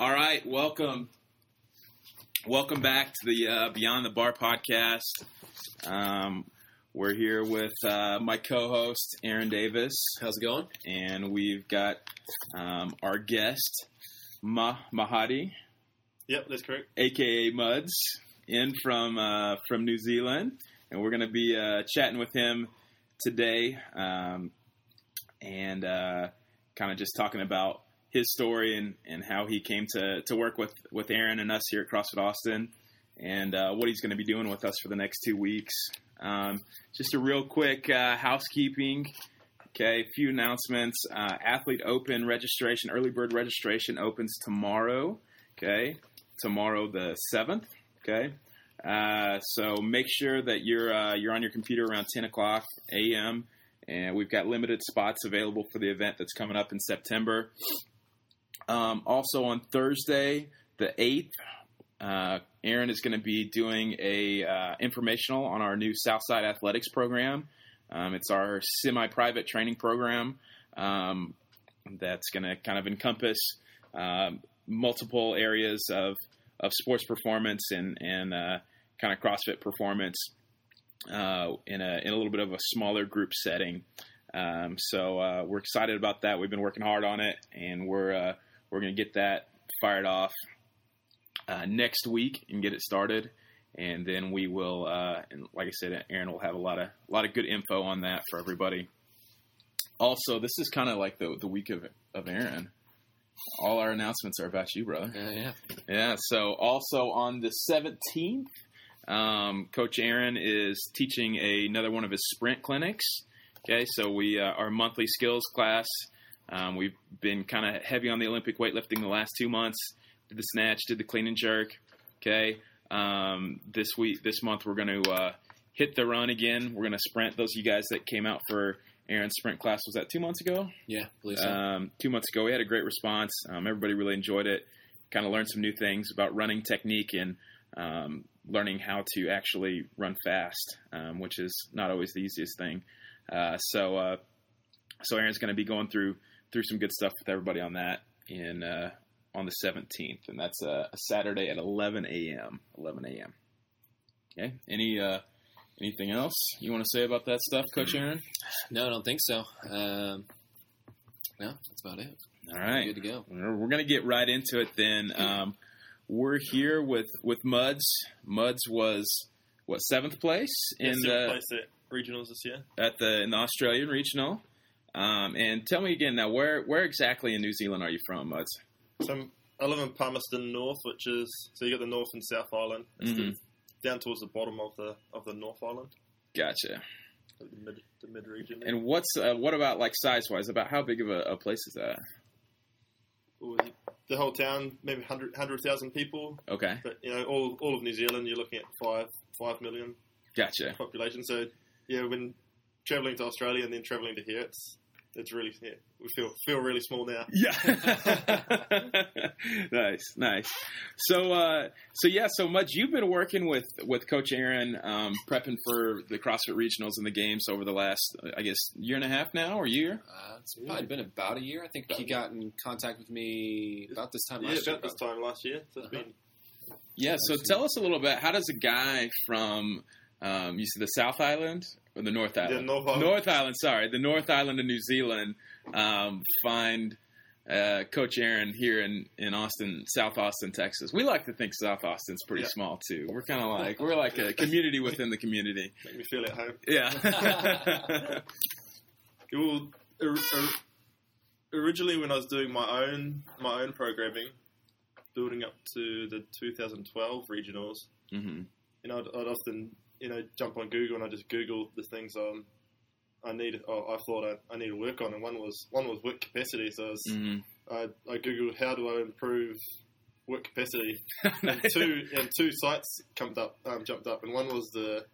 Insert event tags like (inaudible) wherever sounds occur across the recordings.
All right, welcome, welcome back to the uh, Beyond the Bar podcast. Um, we're here with uh, my co-host Aaron Davis, How's it going? and we've got um, our guest Ma- Mahadi, Yep, that's correct. aka Muds, in from uh, from New Zealand, and we're going to be uh, chatting with him today, um, and uh, kind of just talking about his story and, and how he came to, to work with, with Aaron and us here at CrossFit Austin, and uh, what he's going to be doing with us for the next two weeks. Um, just a real quick uh, housekeeping. Okay, a few announcements. Uh, Athlete Open registration, early bird registration opens tomorrow. Okay, tomorrow the seventh. Okay, uh, so make sure that you're uh, you're on your computer around 10 o'clock a.m. And we've got limited spots available for the event that's coming up in September. Um, also on Thursday, the eighth, uh, Aaron is going to be doing a uh, informational on our new Southside Athletics program. Um, it's our semi-private training program um, that's going to kind of encompass um, multiple areas of of sports performance and and uh, kind of CrossFit performance uh, in a in a little bit of a smaller group setting. Um, so uh, we're excited about that. We've been working hard on it, and we're uh, we're going to get that fired off uh, next week and get it started. And then we will, uh, and like I said, Aaron will have a lot of a lot of good info on that for everybody. Also, this is kind of like the the week of of Aaron. All our announcements are about you, brother. Uh, yeah. Yeah. So also on the seventeenth, um, Coach Aaron is teaching another one of his sprint clinics. Okay, so we uh, our monthly skills class. Um, we've been kind of heavy on the Olympic weightlifting the last two months. Did the snatch, did the clean and jerk. Okay, um, this week, this month, we're going to uh, hit the run again. We're going to sprint. Those of you guys that came out for Aaron's sprint class was that two months ago? Yeah, so. um, two months ago. We had a great response. Um, everybody really enjoyed it. Kind of learned some new things about running technique and um, learning how to actually run fast, um, which is not always the easiest thing. Uh, so, uh, so Aaron's going to be going through through some good stuff with everybody on that in uh, on the 17th, and that's a, a Saturday at 11 a.m. 11 a.m. Okay. Any uh, anything else you want to say about that stuff, Coach Aaron? no, I don't think so. Um, no, that's about it. All right. Good to go. We're, we're going to get right into it then. Um, we're here with, with Muds. Muds was what seventh place in In the place at regionals this year. at the in the Australian regional. Um, and tell me again now, where where exactly in New Zealand are you from, Muds? So I'm, live in Palmerston North, which is so you got the North and South Island. It's Mhm. the, down towards the bottom of the of the North Island, Gotcha. the mid the mid region. And what's uh, what about like size wise? About how big of a, a place is that? the whole town, maybe 100 100,000 people. Okay, But you know, all all of New Zealand, you're looking at five five million gotcha. population. So yeah, when traveling to Australia and then traveling to here, it's it's really yeah, we feel feel really small now. Yeah. (laughs) nice, nice. So, uh, so yeah, so much you've been working with with Coach Aaron, um, prepping for the CrossFit Regionals and the games over the last, I guess, year and a half now, or year. Uh, it's probably been about a year. I think he got in contact with me about this time Yeah, last year. about this time last year. So it's Uh-huh. been Yeah. So tell us a little bit. How does a guy from um, you see the South Island or the North Island? North Island. North Island. Sorry, the North Island of New Zealand. Um, find uh, Coach Aaron here in, in Austin, South Austin, Texas. We like to think South Austin's pretty Yeah. small too. We're kind of like we're like a community within the community. make me feel at home. Yeah. (laughs) Well, or, or, originally when I was doing my own my own programming, building up to the 2012 regionals, hmm you know, I'd, I'd often you know jump on Google and I just Google the things um I need. I thought I, I need to work on, and one was one was work capacity. So I, was, hmm I, I googled how do I improve work capacity, (laughs) and two and two sites jumped up um, jumped up, and one was the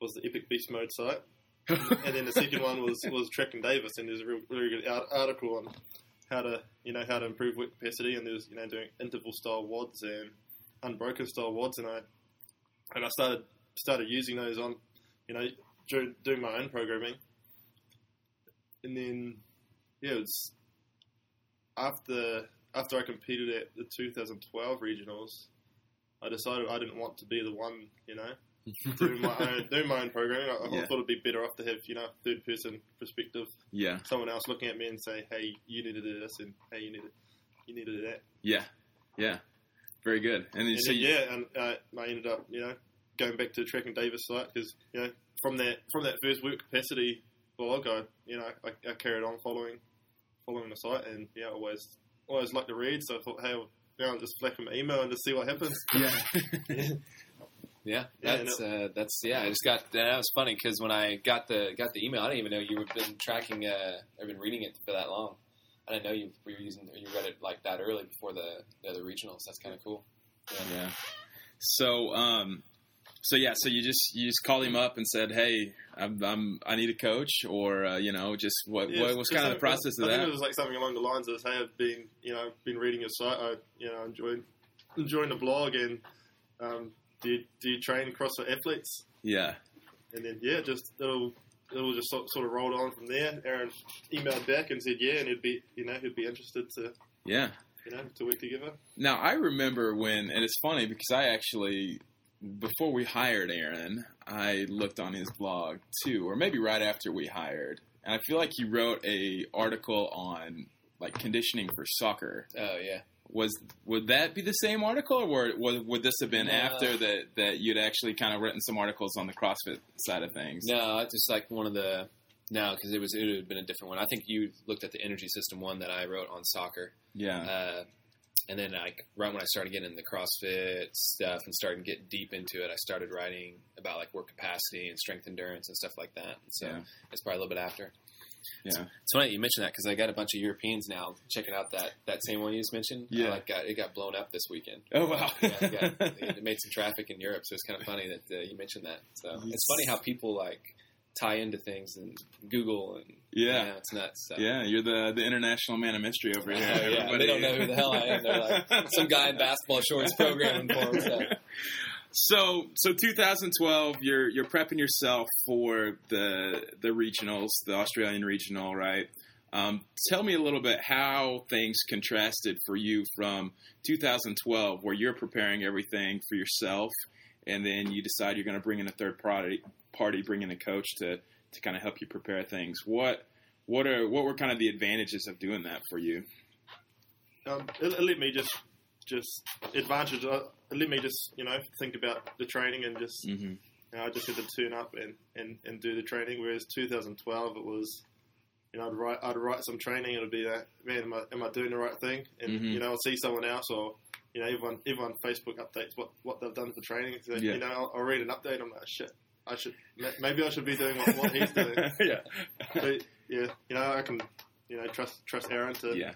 was the Epic Beast Mode site, and then the second one was was Tracking Davis, and there's a real, really good art, article on how to you know how to improve work capacity, and there's you know doing interval style wads and unbroken style wads, and I and I started started using those on you know doing my own programming, and then yeah, it's after after I competed at the 2012 regionals, I decided I didn't want to be the one, you know, (laughs) doing my own doing my own programming. I, I thought it'd be better off to have you know third person perspective, Yeah, someone else looking at me and say, hey, you need to do this, and hey, you need to you need to do that. yeah, yeah. Very good. And, then And so then, you, yeah, and uh, I ended up, you know, going back to the Track and Davis site because, you know, from that from that first work capacity blog, I, you know, I, I carried on following following the site, and yeah, always always liked to read. So I thought, hey, I'll, you know, I'll just flick him an email and just see what happens. (laughs) (laughs) yeah, Yeah, Yeah, that's uh, that's yeah. I just got that was funny because when I got the got the email, I didn't even know you had been tracking uh, or been reading it for that long. I didn't know you were using you read it like that early before the the other regionals. That's kind of cool. yeah. So, um, so yeah, so you just you just called him up and said, "Hey, I'm, I'm I need a coach," or uh, you know, just what Yeah, what was kind of the process of I think that? it was like something along the lines of, hey, I've been, you know, been reading your site. I, you know, enjoyed enjoying the blog, and um, do you, do you train CrossFit athletes? Yeah, And then yeah, just it'll it'll just sort, sort of rolled on from there. Aaron emailed back and said yeah, and he'd be you know he'd be interested to yeah. you know to work together. Now I remember when, and it's funny because I actually, before we hired Aaron, I looked on his blog too, or maybe right after we hired, and I feel like he wrote a article on like conditioning for soccer. Oh yeah, Was would that be the same article, or were- would would this have been No. after that that you'd actually kind of written some articles on the CrossFit side of things? no, it's just like one of the no because it was it would have been a different one. I think you looked at the energy system one that I wrote on soccer. Yeah, Uh, and then, like right when I started getting into the CrossFit stuff and starting to get deep into it, I started writing about like work capacity and strength endurance and stuff like that. So Yeah. it's probably a little bit after. yeah, It's funny that you mentioned that because I got a bunch of Europeans now checking out that, that same one you just mentioned. Yeah. I, like got, it got blown up this weekend. Oh wow! (laughs) Yeah, it, got, (laughs) it made some traffic in Europe, so it's kind of funny that uh, you mentioned that. So it's funny how people like tie into things and Google and Yeah. it's nuts. So. Yeah, you're the the international man of mystery over here. (laughs) Yeah, they don't know who the hell I am. They're like (laughs) some guy in basketball shorts programming for them. So. So, so 2012, you're you're prepping yourself for the the regionals, the Australian regional, right? Um, tell me a little bit how things contrasted for you from 2012, where you're preparing everything for yourself, and then you decide you're going to bring in a third party, party, bring in a coach to to kind of help you prepare things. What what are what were kind of the advantages of doing that for you? Um, let me just just advantage. Uh, it let me just you know think about the training and just Mm-hmm. you know, I just had to turn up and, and, and do the training. Whereas 2012, it was, you know, I'd write I'd write some training. and It'd be like man, am I am I doing the right thing? And Mhm. you know, I'll see someone else or you know, everyone everyone Facebook updates what, what they've done for training. So, Yeah. You know, I'll, I'll read an update. I'm like, shit, I should maybe I should be doing what, what he's doing. (laughs) yeah. So, yeah, you know, I can you know trust trust Aaron to Yeah.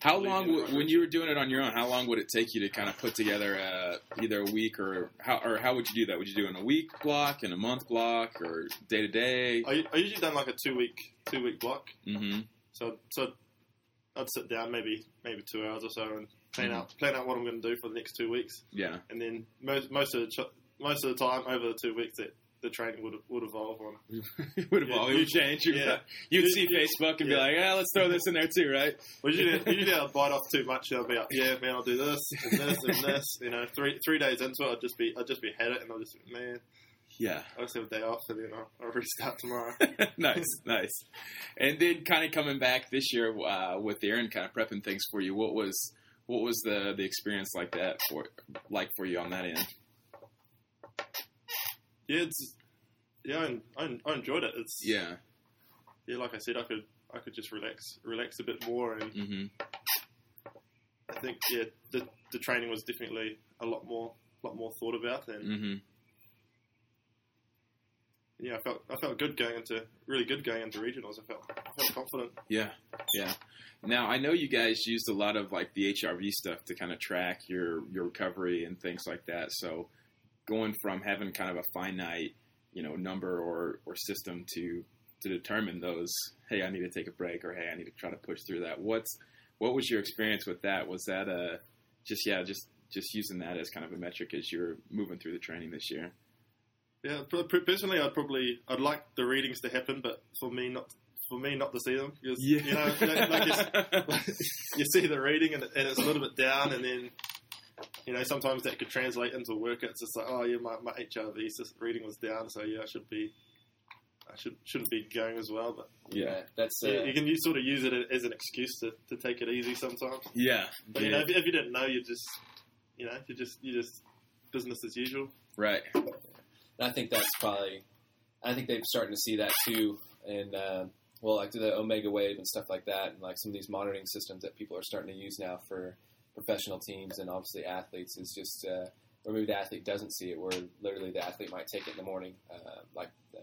How long, the when you were doing it on your own, how long would it take you to kind of put together uh, either a week or how, or how would you do that? Would you do in a week block, in a month block, or day to day? I, I usually done like a two week two week block. Mm-hmm. So so I'd sit down maybe maybe two hours or so and plan Mhm. out plan out what I'm going to do for the next two weeks, Yeah. and then most most of the ch- most of the time over the two weeks that the training would would evolve on. it (laughs) would evolve. Yeah, you- would change. You'd, yeah. (laughs) you'd see you- Facebook and be like, yeah, let's throw this in there too, right? Well, usually usually I'd bite off too much. I'll be like, yeah, man, I'll do this and this and (laughs) this. You know, three three days into it, I'd just be I'd just be had it, and I'll just be, man, Yeah. I'll just have a day off, and then I'll, I'll restart tomorrow. nice, nice. And then kind of coming back this year uh, with Aaron, kind of prepping things for you. What was what was the the experience like that for like for you on that end? Yeah, it's yeah, I, I, I enjoyed it. It's Yeah. yeah, like I said, I could I could just relax relax a bit more, and Mm-hmm. I think yeah, the the training was definitely a lot more lot more thought about, and Mm-hmm. yeah, I felt I felt good going into really good going into regionals. I felt I felt confident. Yeah, yeah. Now I know you guys used a lot of like the HRV stuff to kind of track your your recovery and things like that. So going from having kind of a finite, you know, number or or system to to determine those, hey, I need to take a break or hey, I need to try to push through that. What's what was your experience with that? Was that a just yeah, just just using that as kind of a metric as you're moving through the training this year? Yeah, per- per- personally, I'd probably I'd like the readings to happen, but for me not for me not to see them. Because, Yeah. You know, like, (laughs) like you see the reading and, and it's a little bit down, and then you know sometimes that could translate into work. It's just like, oh yeah, my, my HRV reading was down, so yeah, I should be, I should shouldn't be going as well. But yeah. that's uh, yeah, you can use, sort of use it as an excuse to, to take it easy sometimes. Yeah. But you know, if, if you didn't know, you just, you know, you just you just business as usual. right. And I think that's probably, I think they're starting to see that too, and uh, well, like the Omegawave and stuff like that, and like some of these monitoring systems that people are starting to use now for professional teams and obviously athletes is just uh, where maybe the athlete doesn't see it, where literally the athlete might take it in the morning, uh, like uh,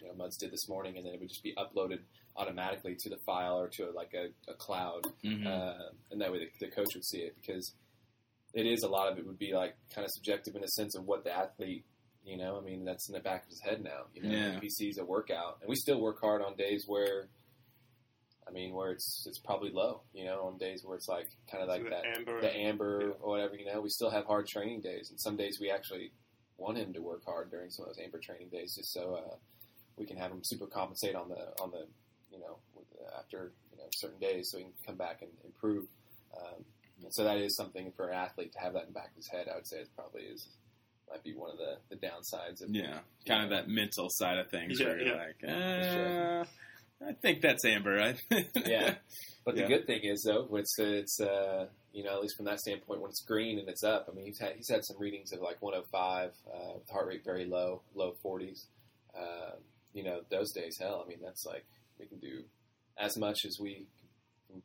you know Muds did this morning, and then it would just be uploaded automatically to the file or to like a, a cloud, Mhm. uh, and that way the, the coach would see it because it is a lot of it would be like kind of subjective in a sense of what the athlete you know I mean that's in the back of his head now you know Yeah. if he sees a workout and we still work hard on days where I mean where it's it's probably low you know on days where it's like kind of like So the that amber, the amber yeah. or whatever you know we still have hard training days and some days we actually want him to work hard during some of those amber training days just so uh, we can have him super compensate on the on the you know with, uh, after you know certain days so he can come back and improve um, and so that is something for an athlete to have that in the back of his head I would say it probably is might be one of the, the downsides of Yeah. Kind of that mental side of things Yeah, where you're yeah. like, uh, I think that's Amber. I (laughs) yeah. But Yeah. the good thing is though, it's it's uh, you know at least from that standpoint, when it's green and it's up. I mean, he's had he's had some readings of like 105 uh, with heart rate very low, low 40s. Uh, you know, those days, hell, I mean, that's like we can do as much as we,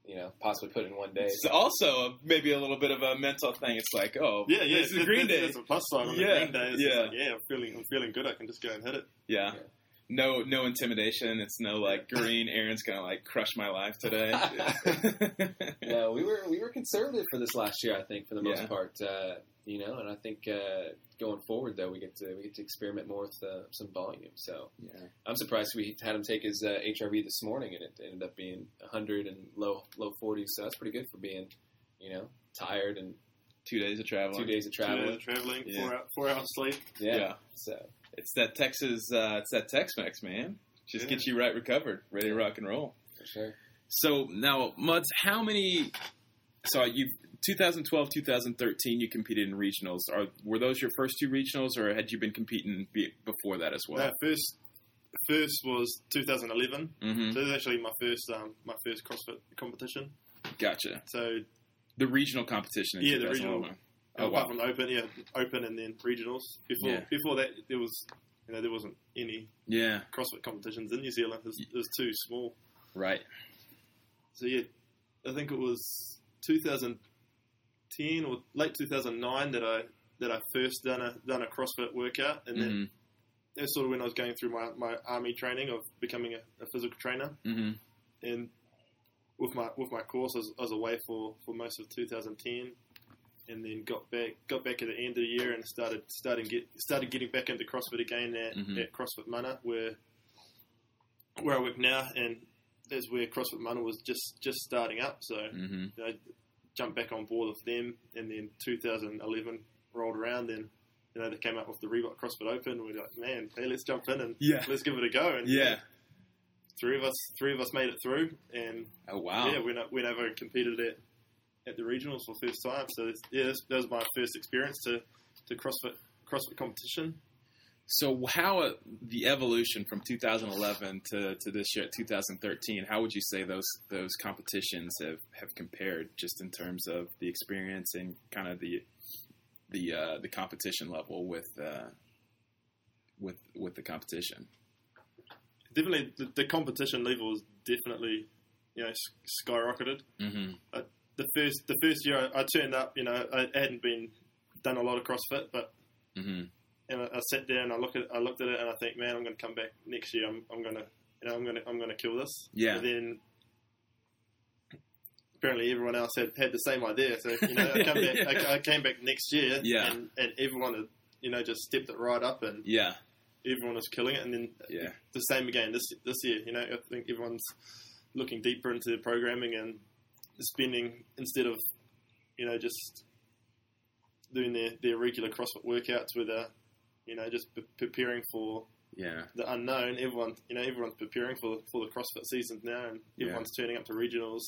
you know, possibly put in one day. It's also maybe a little bit of a mental thing. It's like, oh, Yeah, yeah. this is Green Day. It's a plus side on Yeah, the green day. It's yeah. yeah. like, yeah, I'm feeling, I'm feeling good. I can just go and hit it. Yeah. Yeah. No, no intimidation. It's no like green. Aaron's gonna like crush my life today. (laughs) no, we were we were conservative for this last year. I think for the most Yeah. part, uh, you know, and I think uh, going forward though, we get to we get to experiment more with uh, some volume. So yeah. I'm surprised we had him take his uh, HRV this morning, and it ended up being 100 and low low 40s. So that's pretty good for being, you know, tired and Two days of travel. two days of Traveling, travel. traveling, Yeah. four, hour, four hours sleep. Yeah. Yeah. So It's that Texas. Uh, it's that Tex-Mex, man. Just Yeah. get you right recovered, ready to rock and roll. for sure. So now, Muds, how many? So you, 2012, 2013, you competed in regionals. Are were those your first two regionals, or had you been competing before that as well? No, first, first was 2011. hmm So this is actually my first, um, my first CrossFit competition. Gotcha. So The regional competition. In Yeah, the regional. 2011. Oh apart wow. from the open, yeah, open and then regionals. Before, Yeah. before that, there was, you know, there wasn't any Yeah. CrossFit competitions in New Zealand. It was, it was too small. Right. So yeah, I think it was 2010 or late 2009 that I that I first done a done a CrossFit workout, and then hmm that's sort of when I was going through my, my army training of becoming a, a physical trainer, hmm and with my with my course, I was, I was away for, for most of 2010, and then got back got back at the end of the year and started started get started getting back into CrossFit again at, Mhm. at CrossFit Mana, where where I work now, and that's where CrossFit Mana was just just starting up. So hmm you know, jumped back on board with them, and then 2011 rolled around, and you know they came up with the Reebok CrossFit Open. We're like, man, hey, let's jump in and Yeah. let's give it a go. And Yeah. three of us, three of us made it through, and Oh wow. yeah, went, went over and competed at at the regionals for the first time. So yeah, that's- that was my first experience to to CrossFit CrossFit competition. So how uh, the evolution from 2011 to, to this year, 2013? How would you say those those competitions have, have compared, just in terms of the experience and kind of the the uh, the competition level with uh, with with the competition? Definitely, the, the competition level was definitely you know skyrocketed. Mm-hmm. The first the first year I, I turned up, you know, I hadn't been done a lot of CrossFit, but Mm-hmm. and I, I sat there and I look at I looked at it and I think, man, I'm going to come back next year. I'm, I'm gonna you know I'm gonna I'm gonna kill this. Yeah. And then apparently everyone else had, had the same idea. So you know I come back Yeah. I, I came back next year. (laughs) Yeah. And, and everyone had you know just stepped it right up and Yeah. everyone was killing it. And then Yeah. the same again this this year. You know I think everyone's looking deeper into the programming and spending instead of you know just doing their, their regular CrossFit workouts with they're you know just pre- preparing for Yeah. the unknown. Everyone, you know, everyone's preparing for for the CrossFit seasons now, and Yeah. everyone's turning up to regionals,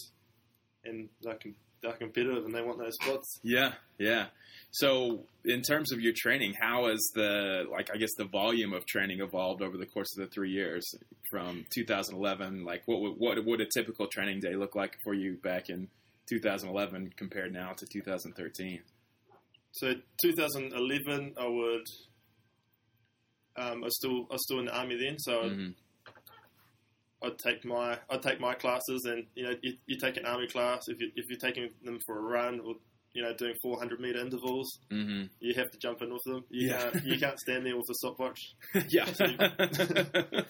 and they're, they're competitive and they want those spots. Yeah, yeah. So, in terms of your training, how has the like I guess the volume of training evolved over the course of the three years from 2011? Like, what would what would a typical training day look like for you back in 2011 compared now to 2013? So 2011, I would. Um, I was still I was still in the army then, so Mhm. I'd take my I'd take my classes, and you know you, you take an army class if you if you're taking them for a run or you know doing 400 meter intervals, Mhm. you have to jump in with them. You Yeah. can't you can't stand there with a stopwatch. (laughs) yeah. (laughs)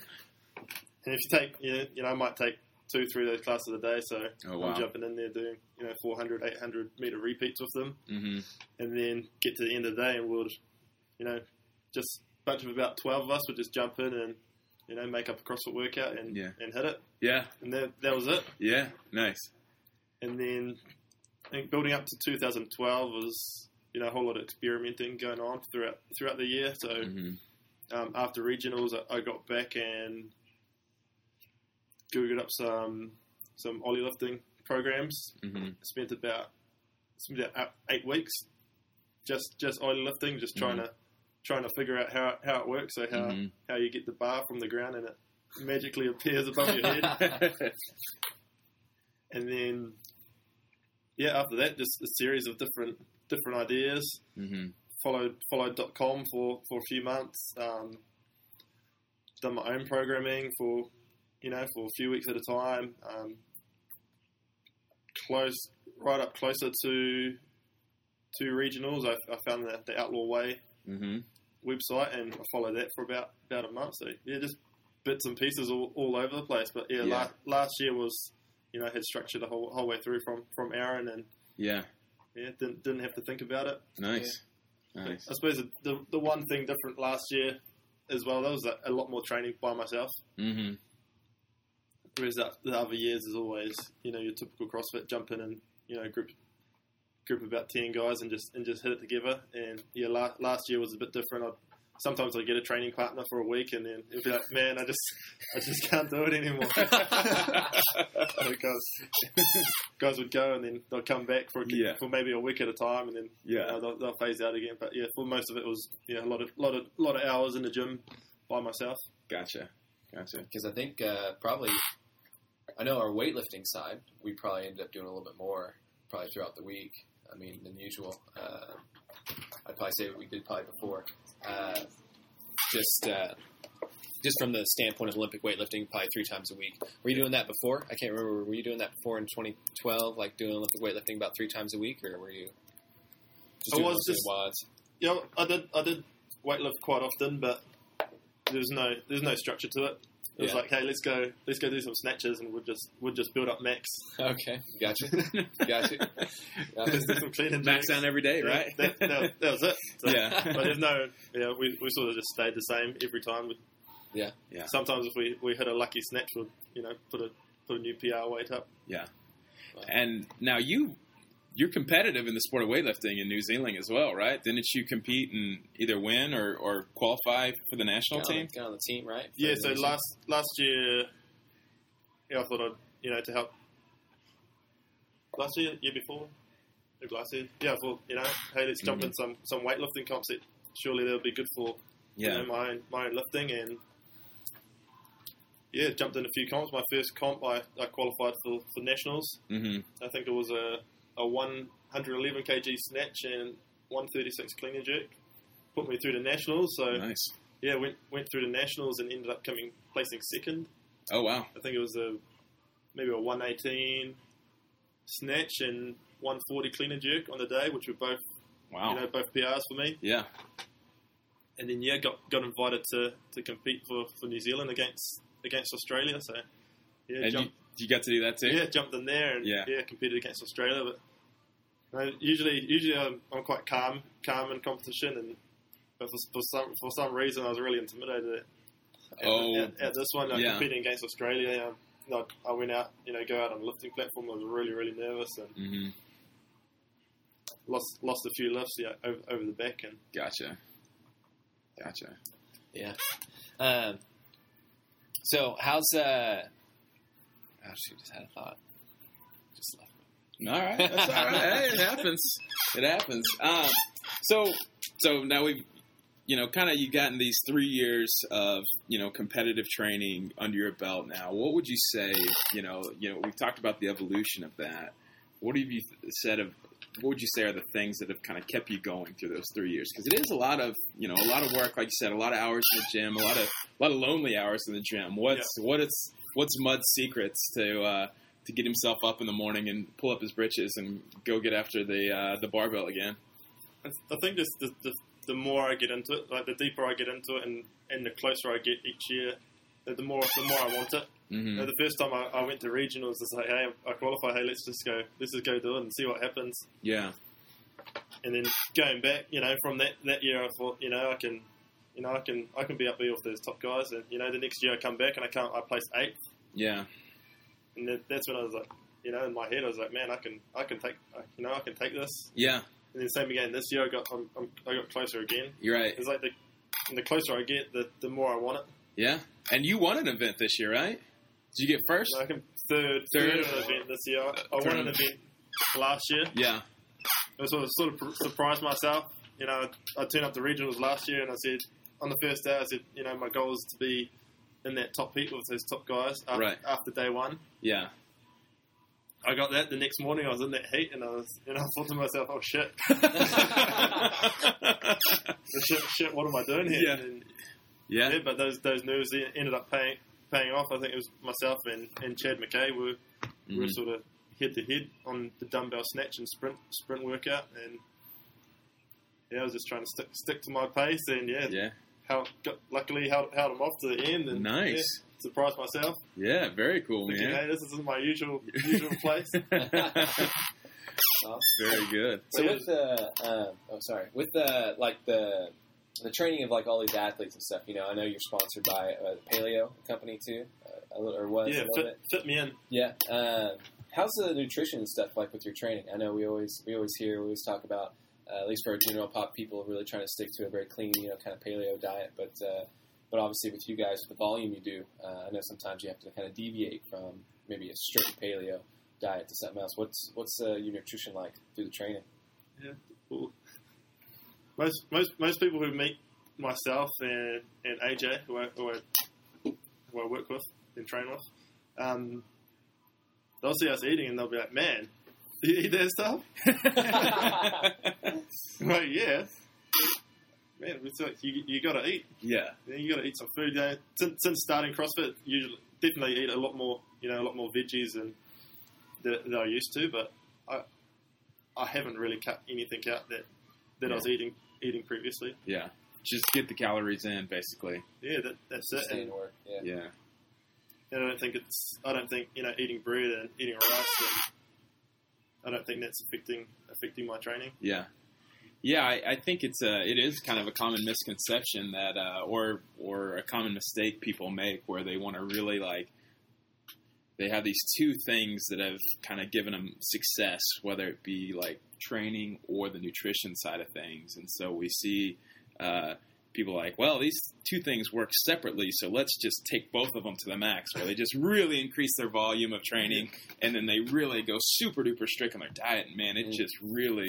And if you take you know, you know I might take two three of those classes a day, so oh wow. I'm jumping in there doing you know 400 800 meter repeats with them. hmm and then get to the end of the day and we'll, you know, just a bunch of about 12 of us would just jump in and, you know, make up a CrossFit workout and, Yeah. and hit it. Yeah. And that, that was it. Yeah. Nice. And then I think building up to 2012 was, you know, a whole lot of experimenting going on throughout throughout the year. So hmm um, after regionals, I, I got back and googled up some some oly lifting programs. hmm Spent about spent about eight weeks just just oly lifting, just trying Mhm. to trying to figure out how how it works. So how Mhm. how you get the bar from the ground and it magically appears above your head. (laughs) and then yeah, after that, just a series of different different ideas. hmm Followed followed .com for for a few months. Um, done my own programming for you know for a few weeks at a time. Um, close right up closer to to regionals. I, I found the, the Outlaw Way hmm website and I followed that for about about a month. So yeah, just bits and pieces all, all over the place. But yeah, Yeah. La- last year was you know had structure the whole whole way through from from Aaron and Yeah. yeah didn't didn't have to think about it. Nice. Nice. I suppose the, the one thing different last year as well. That was a, a lot more training by myself. hmm Whereas the, the other years is always you know your typical CrossFit jump in and you know group group of about ten guys and just and just hit it together. And yeah, la- last year was a bit different. I'd, sometimes I get a training partner for a week and then it'd be like, man, I just (laughs) I just can't do it anymore. (laughs) (laughs) because guys would go and then they'll come back for a, Yeah. for maybe a week at a time and then you Yeah. know, they'll, they'll phase out again. But yeah, for most of it was yeah a lot of lot of lot of hours in the gym by myself. Gotcha. Gotcha. because I think uh, probably I know our weightlifting side we probably ended up doing a little bit more probably throughout the week. I mean than usual. Uh, I'd probably say what we did probably before. Uh, just uh, just from the standpoint of Olympic weightlifting, probably three times a week. Were you doing that before? I can't remember. Were you doing that before in 2012, like doing Olympic weightlifting about three times a week, or were you? Just I was just- wads. Yeah, I did I did weightlift quite often, but there's no there's no structure to it. It was Yeah. like, hey, let's go let's go do some snatches and we'll just we'll just build up max. Okay, gotcha, (laughs) gotcha. Let's do some clean and Max down every day, Yeah, right? That, that, that was it. (laughs) So- Yeah. but there's no yeah we, we sort of just stayed the same every time. We, Yeah. Yeah. Sometimes if we, we hit a lucky snatch, we'll you know put a put a new PR weight up. Yeah. And now you you're competitive in the sport of weightlifting in New Zealand as well, right? Didn't you compete and either win or, or qualify for the national Get on, team? get on the team, right? Yeah, so last last year, yeah, I thought I'd you know to help. Last year, year before, maybe last year, yeah, I thought you know, hey, let's jump in some some weightlifting comps. That surely they'll be good for you Yeah. know, my own, my own lifting and. Yeah, jumped in a few comps. My first comp, I, I qualified for, for nationals. hmm I think it was a, a 111 kg snatch and 136 clean and jerk. Put me through the nationals. So Nice. yeah, went went through the nationals and ended up coming placing second. Oh wow. I think it was a maybe a 118 snatch and 140 clean and jerk on the day, which were both Wow. you know both PRs for me. yeah. And then yeah, got got invited to, to compete for, for New Zealand against against Australia. So yeah, And you, jumped, you got to do that too? yeah, jumped in there and Yeah. yeah, competed against Australia. But no, usually usually I'm, I'm quite calm calm in competition, and but for, for some for some reason I was really intimidated. At, Oh. at, at this one, uh, Yeah. competing against Australia, um, like I went out, you know, go out on a lifting platform. I was really, really nervous and hmm lost lost a few lifts yeah, over, over the back. And Gotcha. Gotcha. Yeah. Um, so how's uh? Oh just had a thought. Just left. me. All right, that's all right. Hey, it happens. It happens. Um, so, so now we've, you know, kind of you've gotten these three years of, you know, competitive training under your belt. Now, what would you say? You know, you know, we've talked about the evolution of that. What have you said of? What would you say are the things that have kind of kept you going through those three years? Because it is a lot of, you know, a lot of work, like you said, a lot of hours in the gym, a lot of, a lot of lonely hours in the gym. What's what is what's Mud's secrets to? Uh, to get himself up in the morning and pull up his britches and go get after the uh, the barbell again. I think just the, the the more I get into it, like the deeper I get into it, and, and the closer I get each year, the more the more I want it. Mm-hmm. You know, the first time I, I went to regionals, it's like, hey, I qualify. Hey, let's just go. Let's just go do it and see what happens. Yeah, And then going back, you know, from that, that year, I thought, you know, I can, you know, I can I can be up there with those top guys. And you know, the next year I come back and I can't. I placed eighth, yeah, and that, that's when I was like, you know, in my head I was like, man, I can I can take, I- you know, I can take this. yeah. And then same again this year, I got I'm, I'm, I got closer again. You're right. It's like the and the closer I get, the the more I want it. Yeah, and you won an event this year, right? Did you get first? I can third Third. third an event this year. I won an event last year. Yeah, I sort of sort of surprised myself. You know, I turned up the regionals last year, and I said on the first day, I said, you know, my goal is to be in that top heat with those top guys after, Right. after day one. yeah. I got that the next morning. I was in that heat, and I was, and I thought to myself, "Oh shit, (laughs) shit, shit, what am I doing here?" Yeah. And, yeah, yeah, but those those nerves e- ended up paying paying off. I think it was myself and, and Chad Mackay were we were sort of head to head on the dumbbell snatch and sprint sprint workout, and yeah, I was just trying to stick stick to my pace, and yeah, yeah, held, got, luckily held, held them off to the end, and Nice. yeah, surprised myself. yeah. Very cool, Thinking, man. hey, this isn't my usual (laughs) usual place. (laughs) Very good. So with the um, oh sorry with the like the the training of like all these athletes and stuff, you know, I know you're sponsored by uh, the Paleo company too, uh, a little, or was yeah, a little fit, bit. fit me in. Yeah. Um, how's the nutrition and stuff like with your training? I know we always we always hear we always talk about uh, at least for general pop people really trying to stick to a very clean you know kind of paleo diet, but uh, but obviously with you guys with the volume you do, uh, I know sometimes you have to kind of deviate from maybe a strict paleo diet to something else. What's what's uh, your nutrition like through the training? Well, most most most people who meet myself and, and AJ, who I, who, I, who I work with and train with, um, they'll see us eating and they'll be like, "Man, you eat that stuff?" (laughs) I'm yeah. Man, it's like you, you got to eat. yeah, You got to eat some food. You know, since, since starting CrossFit, usually definitely eat a lot more. You know, a lot more veggies than that, that I used to. But I I haven't really cut anything out that that I was eating eating previously. yeah. Just get the calories in, basically. Yeah, that, that's it. Staying And, work. Yeah. Yeah, and I don't think it's. I don't think you know eating bread and eating rice. I don't think that's affecting affecting my training. yeah, yeah. I, I think it's a, it is kind of a common misconception that, uh, or or a common mistake people make where they want to really like. They have these two things that have kind of given them success, whether it be like training or the nutrition side of things, and so we see. Uh, people like, well, these two things work separately, so let's just take both of them to the max, where they just really increase their volume of training, and then they really go super duper strict on their diet. And man, it Mm. just really.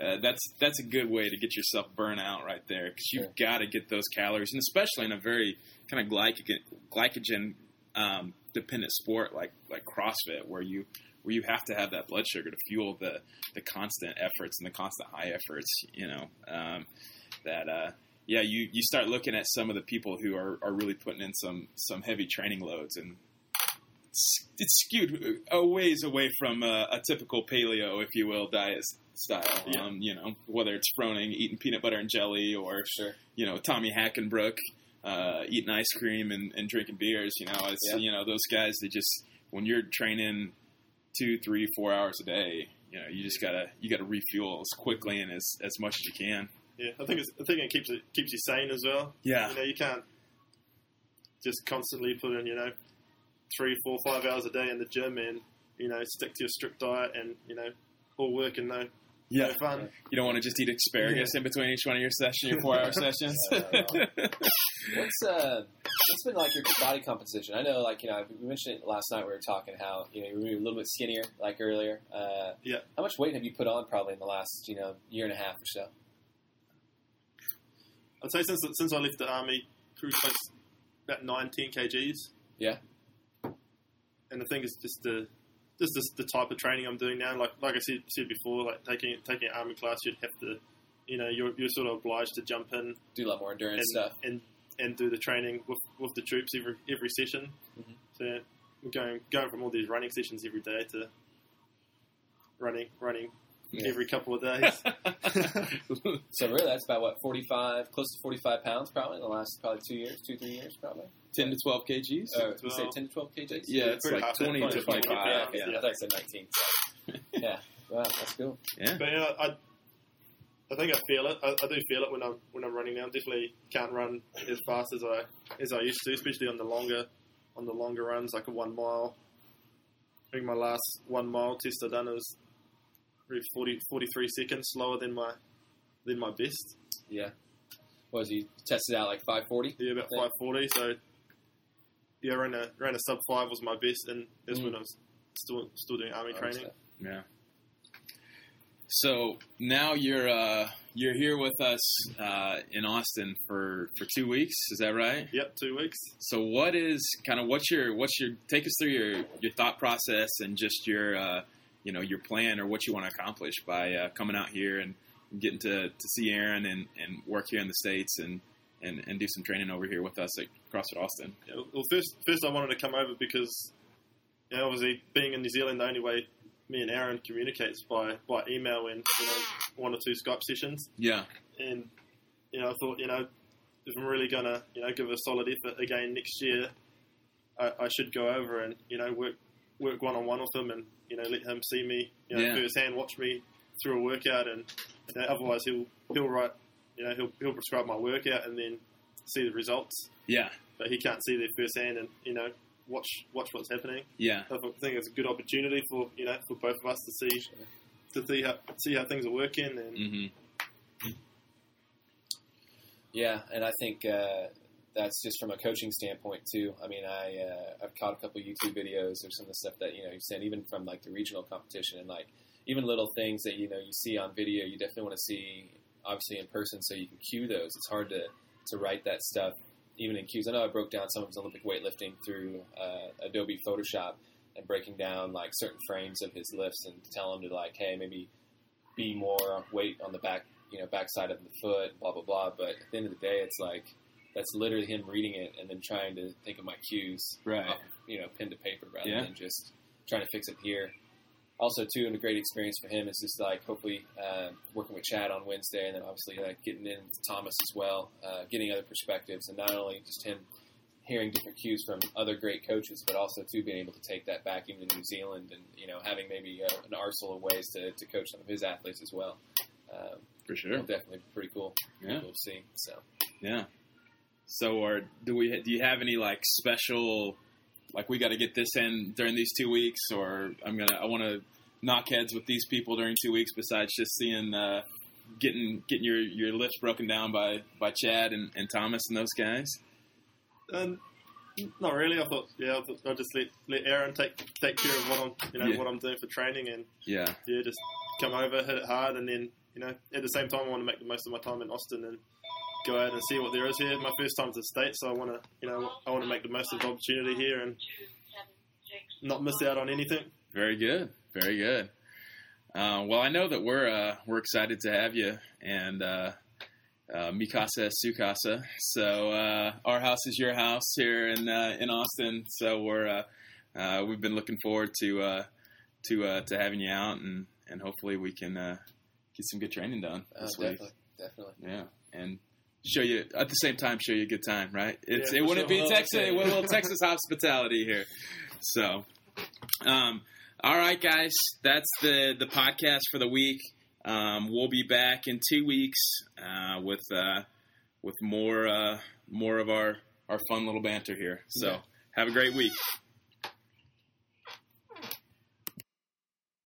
Uh, that's that's a good way to get yourself burnt out right there because you've got to get those calories, and especially in a very kind of glycogen glycogen um, dependent sport like like CrossFit, where you where you have to have that blood sugar to fuel the the constant efforts and the constant high efforts. You know um, that uh, yeah, you you start looking at some of the people who are, are really putting in some some heavy training loads and. It's, it's skewed a ways away from uh, a typical paleo, if you will, diet style. Yeah. Um, you know, whether it's Froning eating peanut butter and jelly, or Sure. you know Tommy Hackenbruck uh, eating ice cream and, and drinking beers. You know, it's Yeah. you know those guys. They just when you're training two, three, four hours a day, you know, you just gotta you gotta refuel as quickly and as, as much as you can. Yeah, I think it's, I think it keeps it keeps you sane as well. Yeah, You know, you can't just constantly put in, you know, three, four, five hours a day in the gym and, you know, stick to your strict diet and, you know, all work and no Yeah. no fun. You don't want to just eat asparagus in between each one of your session, your four hour (laughs) sessions. (laughs) What's uh, what's been like your body composition? I know, like you know, we mentioned it last night. We were talking how you know you were a little bit skinnier, like earlier. Uh, Yeah. How much weight have you put on probably in the last you know year and a half or so? I'd say since since I left the army, pretty close about 19 kgs. Yeah. And the thing is just the just the, the type of training I'm doing now. Like like I said said before, like taking taking an army class, you'd have to, you know, you're you're sort of obliged to jump in Do a lot more endurance and, stuff. and and do the training with, with the troops every every session. Mhm. So going going from all these running sessions every day to running running Yeah. every couple of (laughs) days. (laughs) So really, that's about what forty five, close to forty five pounds probably in the last probably two years, two three years probably. 10 to 12 kgs? Uh, you say ten to twelve kgs? yeah, it's pretty like 20 to 25. 25, yeah, Yeah. I thought I said nineteen. (laughs) yeah, wow, that's cool. Yeah. But yeah, I, I think I feel it. I, I do feel it when I'm when I'm running now. Definitely can't run as fast as I as I used to, especially on the longer on the longer runs, like a one mile. I think my last one mile test I done was maybe 40, 43 seconds slower than my than my best. Yeah. What was he tested out like five forty? Yeah, about five forty. So yeah, ran a ran a sub five was my best, and that's Mm. when I was still still doing army training. Yeah. So now you're uh, you're here with us uh, in Austin for, for two weeks. Is that right? Yep, two weeks. So what is kind of what's your what's your take us through your your thought process and just your uh, you know your plan or what you want to accomplish by uh, coming out here and getting to, to see Aaron and, and work here in the states and, and, and do some training over here with us at CrossFit Austin. Yeah, well, first, first I wanted to come over because, you know, obviously being in New Zealand, the only way me and Aaron communicates by by email and you know one or two Skype sessions. Yeah, And you know, I thought, you know, if I'm really gonna, you know, give a solid effort again next year, I, I should go over and you know work work one on one with him and you know let him see me, you know, Yeah. firsthand, watch me through a workout, and you know, otherwise he'll he'll write, you know, he'll he'll prescribe my workout and then see the results yeah, but he can't see there firsthand and you know watch watch what's happening. yeah, I think it's a good opportunity for you know for both of us to see to see how see how things are working and hmm Yeah, and I think uh, that's just from a coaching standpoint too. I mean, I uh, I've caught a couple YouTube videos of some of the stuff that you know you've sent, even from like the regional competition, and like even little things that you know you see on video, you definitely want to see obviously in person so you can cue those. It's hard to to write that stuff even in cues. I know I broke down some of his Olympic weightlifting through uh, Adobe Photoshop and breaking down like certain frames of his lifts and tell him to like, hey, maybe be more weight on the back, you know, backside of the foot, blah blah blah. But at the end of the day, it's like that's literally him reading it and then trying to think of my cues, Right. off, you know, pen to paper rather Yeah. than just trying to fix it here. Also, too, and a great experience for him is just like hopefully uh, working with Chad on Wednesday, and then obviously like getting in with Thomas as well, uh, getting other perspectives, and not only just him hearing different cues from other great coaches, but also too being able to take that back even to New Zealand, and you know having maybe uh, an arsenal of ways to, to coach some of his athletes as well. Um, for sure. definitely pretty cool. Yeah. cool to see. So. Yeah. So, or do we? Do you have any like special, like we got to get this in during these two weeks, or I'm gonna, I want to knock heads with these people during two weeks. Besides just seeing, uh, getting getting your your lifts broken down by by Chad and, and Thomas and those guys. um, not really. I thought yeah, I thought I'll just let let Aaron take take care of what I'm you know Yeah. what I'm doing for training and Yeah. yeah, just come over, hit it hard, and then you know at the same time I want to make the most of my time in Austin and go out and see what there is here. My first time to the states, so I want to you know I want to make the most of the opportunity here and not miss out on anything. Very good. Very good. Uh, well, I know that we're uh, we're excited to have you, and uh, uh, Mikasa Sukasa. So uh, our house is your house here in uh, in Austin. So we're uh, uh, we've been looking forward to uh, to uh, to having you out, and, and hopefully we can uh, get some good training done Oh, this week. definitely, definitely. Yeah, and show you at the same time show you a good time, right? It's Yeah, it wouldn't sure. be Texas, it would little Texas hospitality here. So, um, all right, guys, that's the the podcast for the week. Um, we'll be back in two weeks uh, with uh, with more uh, more of our our fun little banter here. So, Yeah. have a great week.